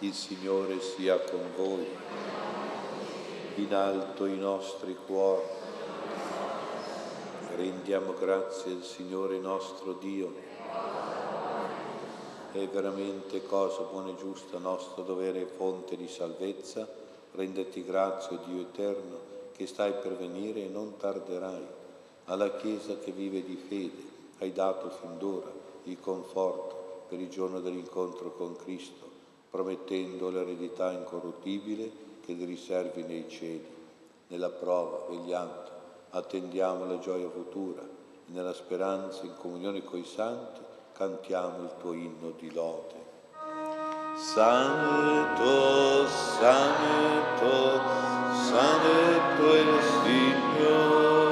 Il Signore sia con voi. In alto i nostri cuori. Rendiamo grazie al Signore nostro Dio è veramente cosa buona e giusta, nostro dovere e fonte di salvezza, renderti grazie, Dio eterno, che stai per venire e non tarderai. Alla Chiesa che vive di fede hai dato fin d'ora il conforto per il giorno dell'incontro con Cristo, promettendo l'eredità incorruttibile che gli riservi nei cieli. Nella prova, vegliando, attendiamo la gioia futura e nella speranza, in comunione coi santi, cantiamo il tuo inno di lode. Santo, santo, santo è il Signore,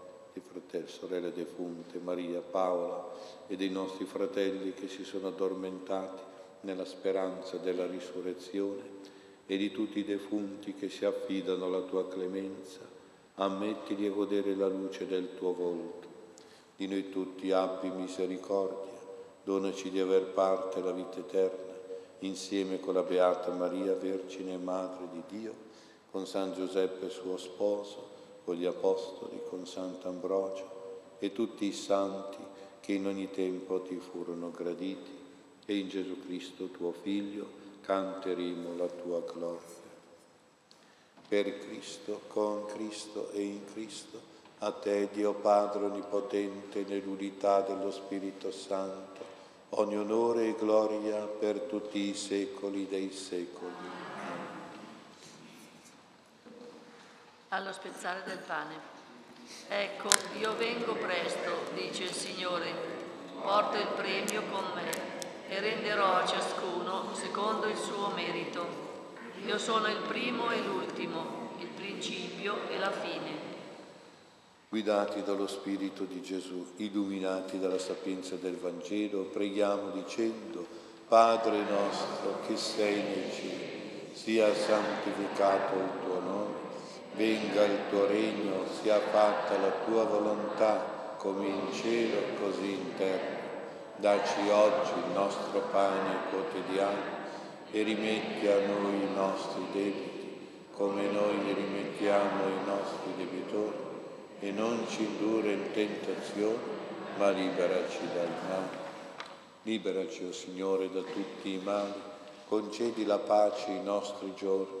di fratelli, sorelle defunte, Maria, Paola e dei nostri fratelli che si sono addormentati nella speranza della risurrezione e di tutti i defunti che si affidano alla tua clemenza, ammettili a godere la luce del tuo volto. Di noi tutti abbi misericordia, donaci di aver parte alla vita eterna, insieme con la Beata Maria, Vergine e Madre di Dio, con San Giuseppe suo sposo, con gli Apostoli, con Sant'Ambrogio e tutti i santi che in ogni tempo ti furono graditi e in Gesù Cristo tuo Figlio canteremo la tua gloria. Per Cristo, con Cristo e in Cristo, a te Dio Padre Onnipotente, nell'unità dello Spirito Santo, ogni onore e gloria per tutti i secoli dei secoli. Allo spezzare del pane. Ecco, io vengo presto, dice il Signore, porto il premio con me e renderò a ciascuno secondo il suo merito. Io sono il primo e l'ultimo, il principio e la fine. Guidati dallo Spirito di Gesù, illuminati dalla sapienza del Vangelo, preghiamo dicendo, Padre nostro che sei nei cieli, sia santificato il tuo nome, venga il tuo regno, sia fatta la tua volontà, come in cielo così in terra. Dacci oggi il nostro pane quotidiano e rimetti a noi i nostri debiti, come noi li rimettiamo ai nostri debitori e non ci indurre in tentazione, ma liberaci dal male. Liberaci, o oh Signore, da tutti i mali, concedi la pace ai nostri giorni,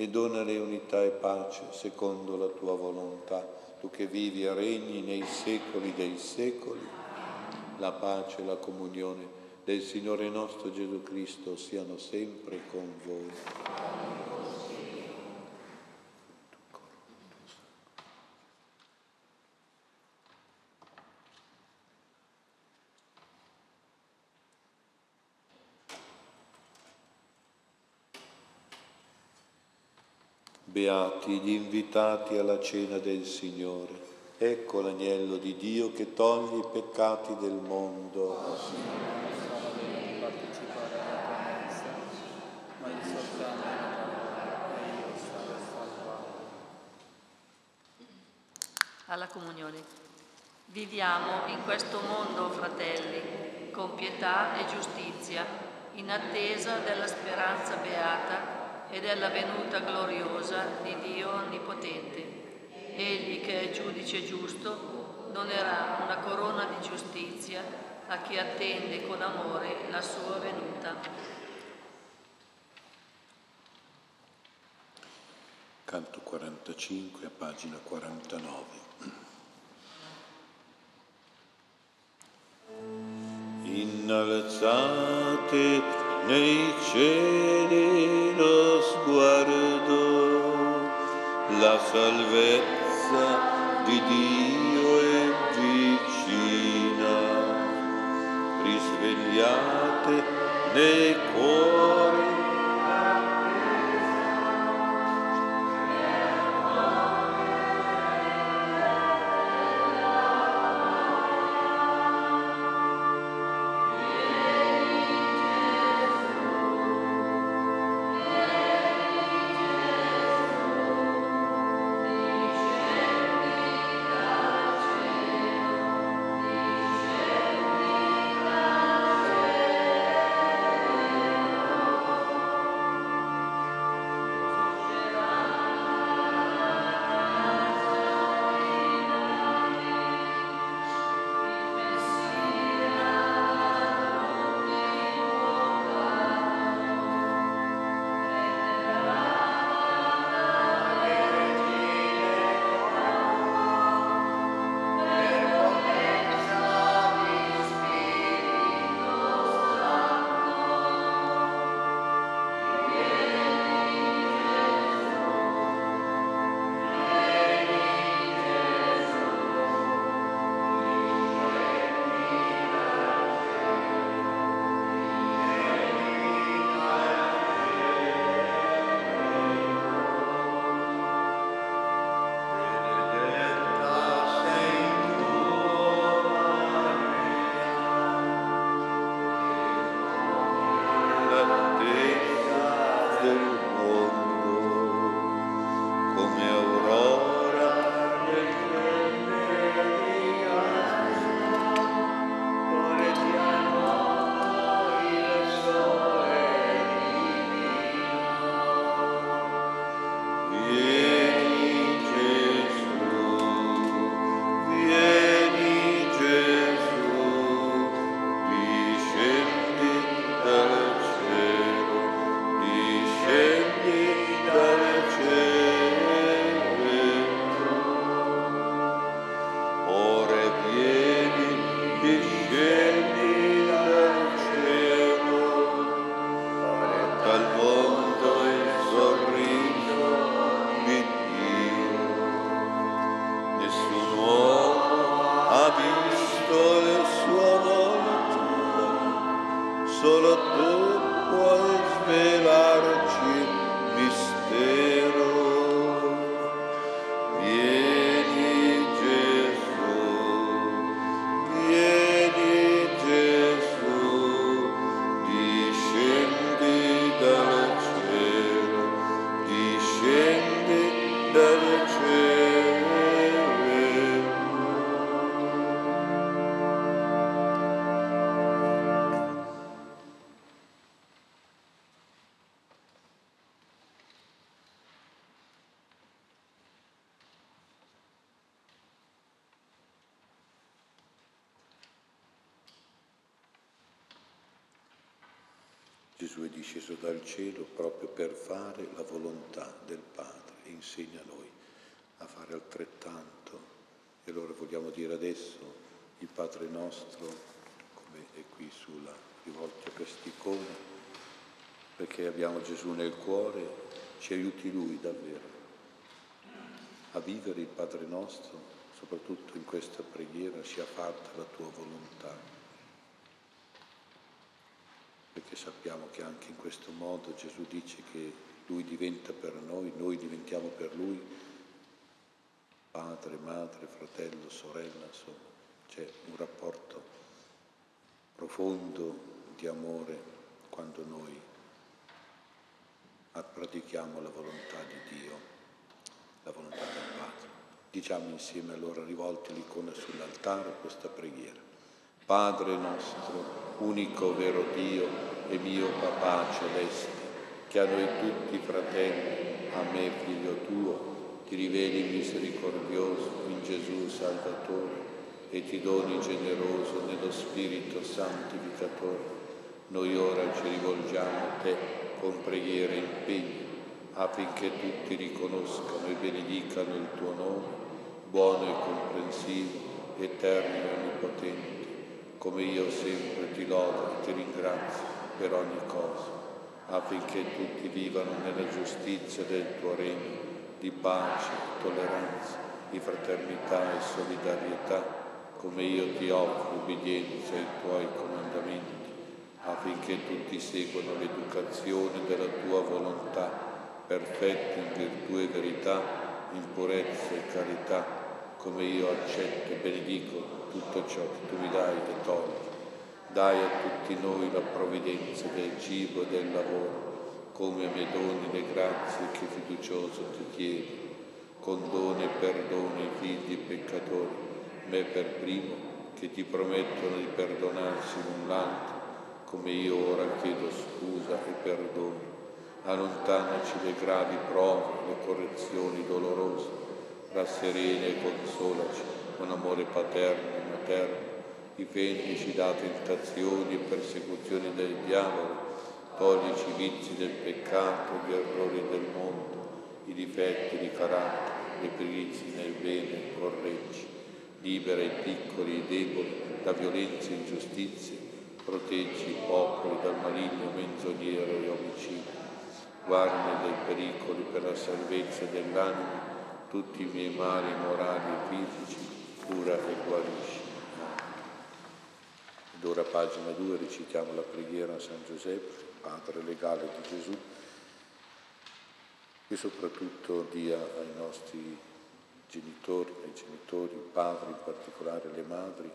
e donale unità e pace secondo la tua volontà, tu che vivi e regni nei secoli dei secoli. La pace e la comunione del Signore nostro Gesù Cristo siano sempre con voi. Beati gli invitati alla cena del Signore. Ecco l'agnello di Dio che toglie i peccati del mondo. Alla comunione. Viviamo in questo mondo, fratelli, con pietà e giustizia, in attesa della speranza beata e della venuta gloriosa di Dio Onnipotente. Egli che è giudice giusto donerà una corona di giustizia a chi attende con amore la sua venuta. Canto 45 a pagina 49. Innalzate nei cieli lo sguardo, la salvezza di Dio è vicina, risvegliate nei cuori dal cielo proprio per fare la volontà del Padre insegna a noi a fare altrettanto. E allora vogliamo dire adesso il Padre nostro, come è qui sulla rivolta quest'icona, perché abbiamo Gesù nel cuore, ci aiuti Lui davvero a vivere il Padre nostro, soprattutto in questa preghiera, sia fatta la tua volontà perché sappiamo che anche in questo modo Gesù dice che Lui diventa per noi, noi diventiamo per Lui padre, madre, fratello, sorella, insomma, c'è un rapporto profondo di amore quando noi pratichiamo la volontà di Dio, la volontà del Padre. Diciamo insieme allora rivolti l'icona sull'altare questa preghiera. Padre nostro, unico vero Dio e mio Papà celeste, che a noi tutti fratelli, a me figlio tuo, ti riveli misericordioso in Gesù Salvatore e ti doni generoso nello Spirito Santificatore. Noi ora ci rivolgiamo a te con preghiera e impegno affinché tutti riconoscano e benedicano il tuo nome, buono e comprensivo, eterno e onnipotente come io sempre ti lodo e ti ringrazio per ogni cosa, affinché tutti vivano nella giustizia del tuo regno, di pace, tolleranza, di fraternità e solidarietà, come io ti offro ubbidienza ai tuoi comandamenti, affinché tutti seguano l'educazione della tua volontà, perfetti in virtù e verità, in purezza e carità, come io accetto e benedico tutto ciò che tu mi dai e togli. Dai a tutti noi la provvidenza del cibo e del lavoro, come me doni le grazie che fiducioso ti chiedo. Condone e perdona i figli peccatori, me per primo, che ti promettono di perdonarsi l'un l'altro, come io ora chiedo scusa e perdono. Allontanaci le gravi prove, le correzioni dolorose, rasserena e consolaci con amore paterno terra, difendici da tentazioni e persecuzioni del diavolo, toglici i vizi del peccato, gli errori del mondo, i difetti di carattere, le perizie nel bene, correggi, libera i piccoli e i deboli da violenze e ingiustizie, proteggi i popoli dal maligno menzognero e omicidio, guardi dai pericoli per la salvezza dell'anima, tutti i miei mali morali e fisici, cura e guarisci. Ed ora pagina 2 recitiamo la preghiera a San Giuseppe, Padre legale di Gesù, e soprattutto dia ai nostri genitori, ai genitori, i padri, in particolare le madri,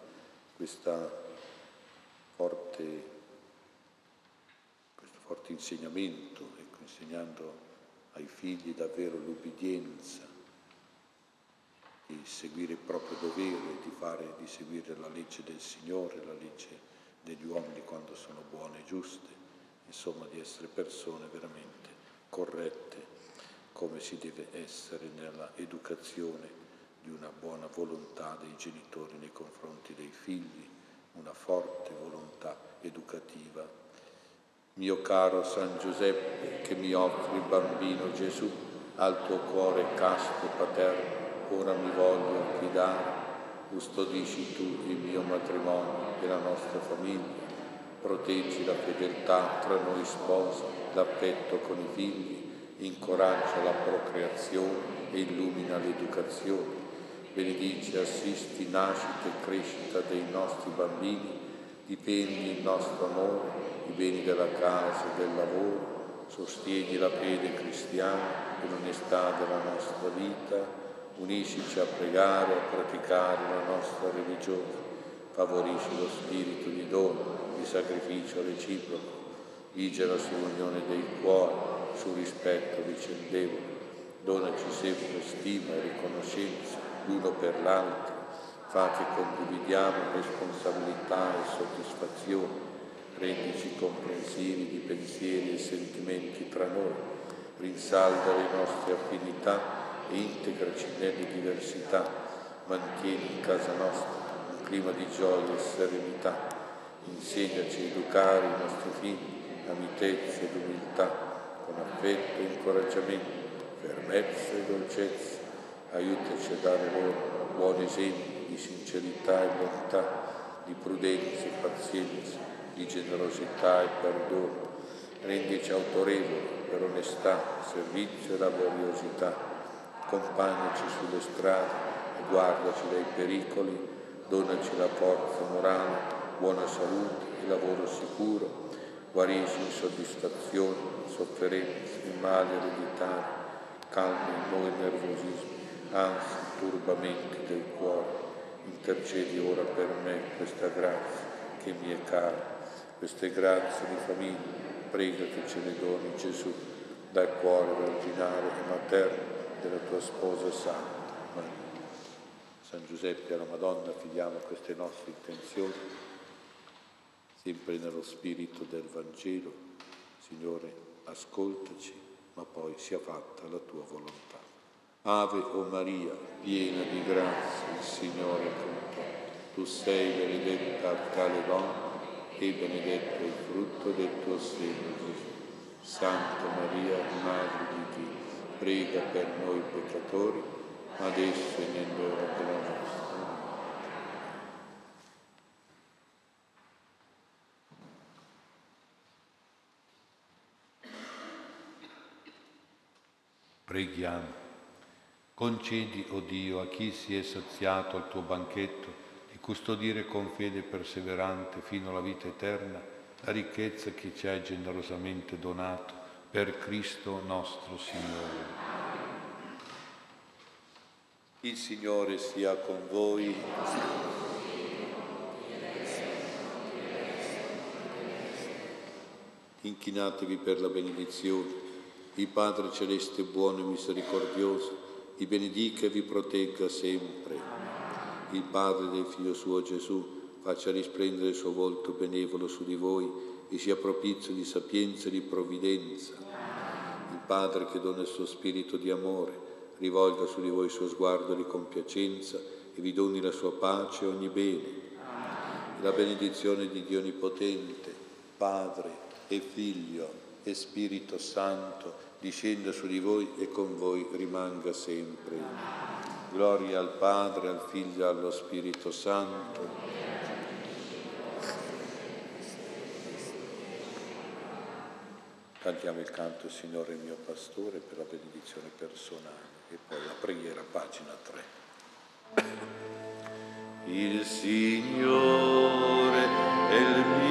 questa forte, questo forte insegnamento, ecco, insegnando ai figli davvero l'ubbidienza, di seguire il proprio dovere, di, fare, di seguire la legge del Signore, la legge degli uomini quando sono buone e giuste, insomma di essere persone veramente corrette come si deve essere nella educazione di una buona volontà dei genitori nei confronti dei figli, una forte volontà educativa. Mio caro San Giuseppe, che mi offri il bambino Gesù al tuo cuore casto paterno, ora mi voglio affidare, custodisci tu il mio matrimonio e la nostra famiglia, proteggi la fedeltà tra noi sposi, l'affetto con i figli, incoraggia la procreazione e illumina l'educazione, benedici, assisti nascita e crescita dei nostri bambini, difendi il nostro amore, i beni della casa e del lavoro, sostieni la fede cristiana e l'onestà della nostra vita, uniscici a pregare e a praticare la nostra religione, favorisci lo spirito di dono, di sacrificio reciproco, vigela sull'unione dei cuori, sul rispetto vicendevole, donaci sempre stima e riconoscenza l'uno per l'altro, fa che condividiamo responsabilità e soddisfazione, rendici comprensivi di pensieri e sentimenti tra noi, rinsalda le nostre affinità integraci nelle diversità, mantieni in casa nostra un clima di gioia e serenità, insegnaci a educare i nostri figli la mitezza ed umiltà, con affetto e incoraggiamento, fermezza e dolcezza. Aiutaci a dare loro buoni esempi di sincerità e bontà, di prudenza e pazienza, di generosità e perdono. Rendici autorevoli per onestà, servizio e laboriosità. Accompagnaci sulle strade e guardaci dai pericoli. Donaci la forza morale, buona salute e lavoro sicuro. Guarisci insoddisfazioni, sofferenze, mali ereditari. Calmi in noi nervosismi, anzi, turbamenti del cuore. Intercedi ora per me questa grazia che mi è cara queste grazie di famiglia, prega che ce le doni Gesù dal cuore virginale e materno della tua sposa santa. Maria. San Giuseppe alla Madonna affidiamo queste nostre intenzioni, sempre nello spirito del Vangelo. Signore, ascoltaci, ma poi sia fatta la tua volontà. Ave o Maria, piena di grazia, il Signore è con te. Tu sei benedetta tra le donne e benedetto il frutto del tuo seno, Gesù. Santa Maria, Madre prega per noi peccatori, adesso e nell'ora della nostra. Preghiamo. Concedi, o oh Dio, a chi si è saziato al tuo banchetto, custodire con fede perseverante fino alla vita eterna la ricchezza che ci hai generosamente donato per Cristo nostro Signore. Il Signore sia con voi. Inchinatevi per la benedizione. Il Padre Celeste buono e misericordioso vi benedica e vi protegga sempre il Padre del Figlio suo Gesù faccia risplendere il suo volto benevolo su di voi e sia propizio di sapienza e di provvidenza. Il Padre che dona il suo spirito di amore rivolga su di voi il suo sguardo di compiacenza e vi doni la sua pace e ogni bene. La benedizione di Dio Onnipotente, Padre e Figlio e Spirito Santo, discenda su di voi e con voi rimanga sempre. Gloria al Padre, al Figlio e allo Spirito Santo. Cantiamo il canto Signore mio pastore per la benedizione personale e poi la preghiera, pagina 3. Il Signore è il mio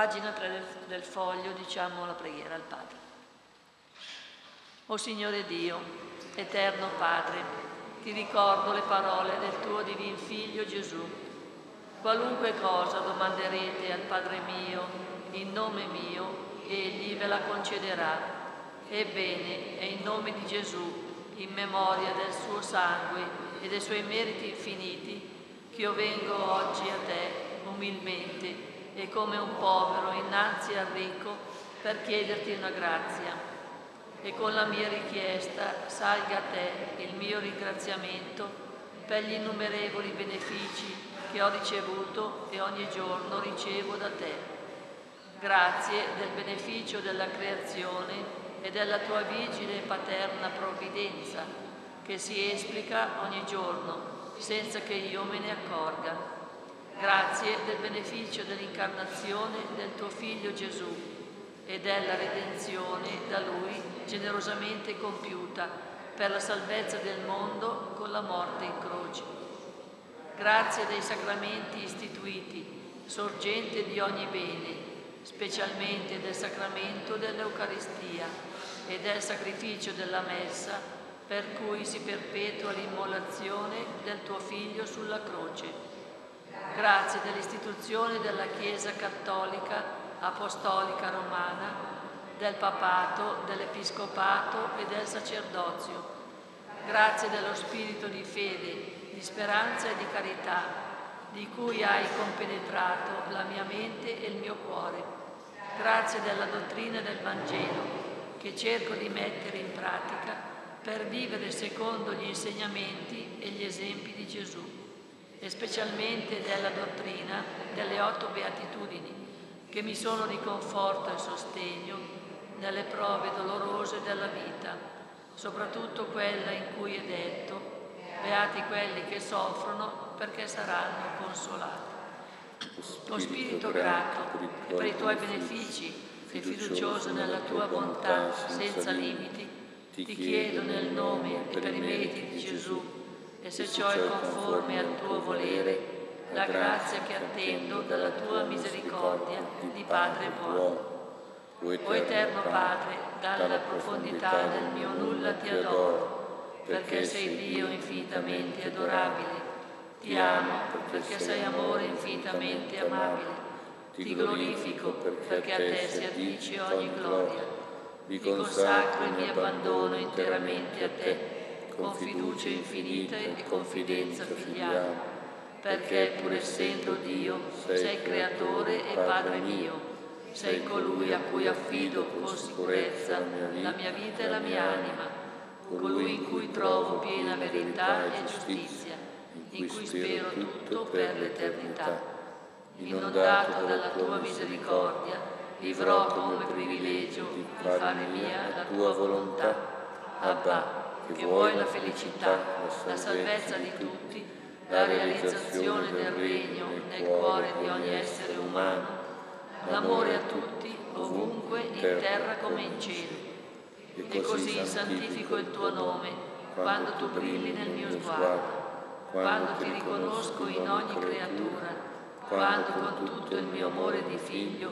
pagina 3 del, del foglio diciamo la preghiera al Padre. O Signore Dio, eterno Padre, ti ricordo le parole del tuo divin Figlio Gesù. Qualunque cosa domanderete al Padre mio, in nome mio, egli ve la concederà. Ebbene, è in nome di Gesù, in memoria del suo sangue e dei suoi meriti infiniti, che io vengo oggi a te umilmente e come un povero innanzi al ricco per chiederti una grazia. E con la mia richiesta salga a te il mio ringraziamento per gli innumerevoli benefici che ho ricevuto e ogni giorno ricevo da te. Grazie del beneficio della creazione e della tua vigile e paterna provvidenza che si esplica ogni giorno senza che io me ne accorga Grazie del beneficio dell'incarnazione del tuo Figlio Gesù e della redenzione da Lui generosamente compiuta per la salvezza del mondo con la morte in croce. Grazie dei sacramenti istituiti, sorgente di ogni bene, specialmente del sacramento dell'Eucaristia e del sacrificio della Messa, per cui si perpetua l'immolazione del tuo Figlio sulla croce Grazie dell'istituzione della Chiesa Cattolica Apostolica Romana, del Papato, dell'Episcopato e del Sacerdozio. Grazie dello spirito di fede, di speranza e di carità, di cui hai compenetrato la mia mente e il mio cuore. Grazie della dottrina del Vangelo, che cerco di mettere in pratica per vivere secondo gli insegnamenti e gli esempi di Gesù e specialmente della dottrina delle otto beatitudini, che mi sono di conforto e sostegno nelle prove dolorose della vita, soprattutto quella in cui è detto, beati quelli che soffrono perché saranno consolati. Lo Spirito grato e per i tuoi benefici e fiducioso nella tua bontà senza limiti, ti chiedo nel nome e per i meriti di Gesù e se ciò è conforme al tuo volere, la grazia che attendo dalla tua misericordia di Padre buono. O eterno Padre, dalla profondità del mio nulla ti adoro, perché sei Dio infinitamente adorabile. Ti amo perché sei amore infinitamente amabile. Ti glorifico perché a te si addice ogni gloria. Mi consacro e mi abbandono interamente a te con fiducia infinita e confidenza filiale, perché pur essendo Dio sei creatore e Padre mio, sei colui a cui affido con sicurezza la mia vita e la mia anima, colui in cui trovo piena verità e giustizia, in cui spero tutto per l'eternità. Inondato dalla tua misericordia, vivrò come privilegio di fare mia la tua volontà. Abba, che vuoi la felicità, la salvezza di tutti, la realizzazione del regno nel cuore di ogni essere umano, l'amore a tutti, ovunque, in terra come in cielo. E così santifico il tuo nome quando tu brilli nel mio sguardo, quando ti riconosco in ogni creatura, quando con tutto il mio amore di figlio,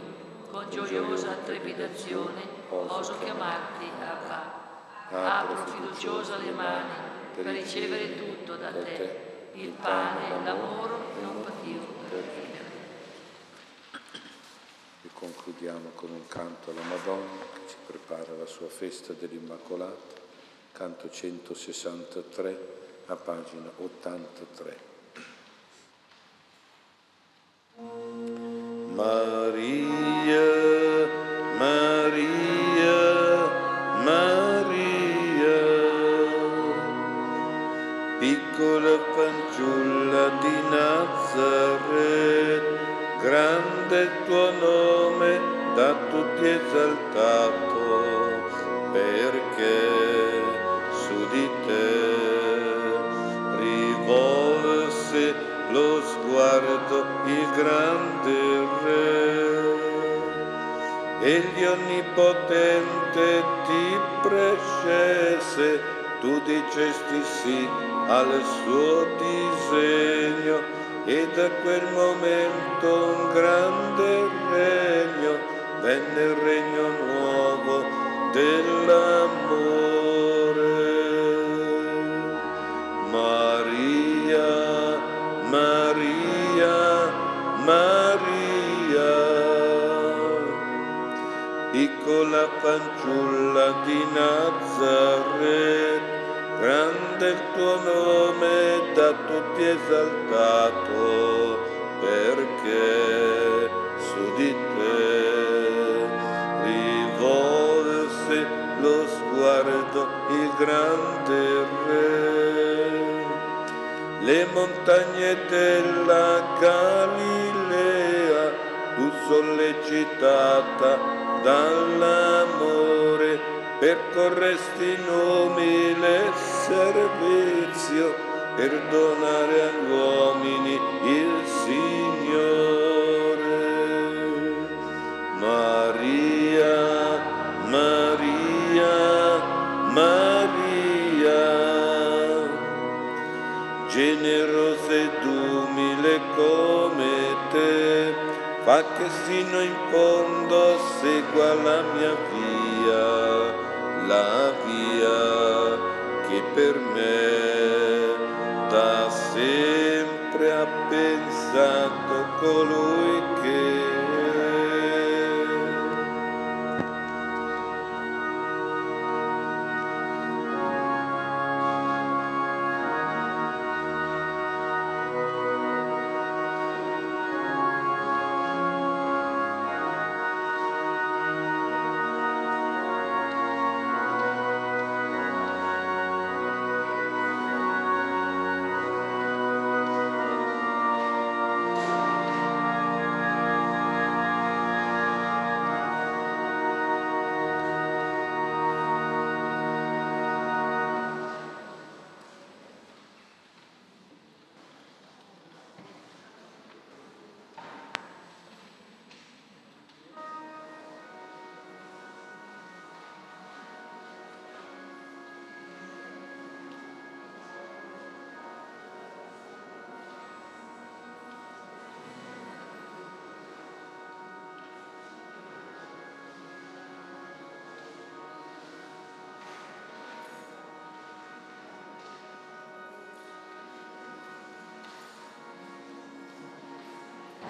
con gioiosa trepidazione, oso chiamarti. Apro fiduciosa le mani per ricevere tutto da te, il pane, l'amore e un patio per vivere. E concludiamo con un canto alla Madonna che ci prepara la sua festa dell'Immacolata, canto 163 a pagina 83. Maria, Maria, Nazareth, grande il tuo nome, da tutti esaltato, perché su di te rivolse lo sguardo il grande Re. Egli onnipotente ti prescese, tu dicesti sì al suo disegno e da quel momento un grande regno venne il regno nuovo dell'amore. Maria, Maria, Maria, piccola fanciulla di Nazareth, grande il tuo nome da tutti esaltato, perché su di te rivolse lo sguardo il grande Re. Le montagne della Galilea, tu sollecitata dall'amore, percorresti in umile servizio per donare agli uomini il Signore. Maria, Maria, Maria, generosa ed umile come te, fa che sino in fondo segua la mia via, la via che per me da sempre ha pensato colui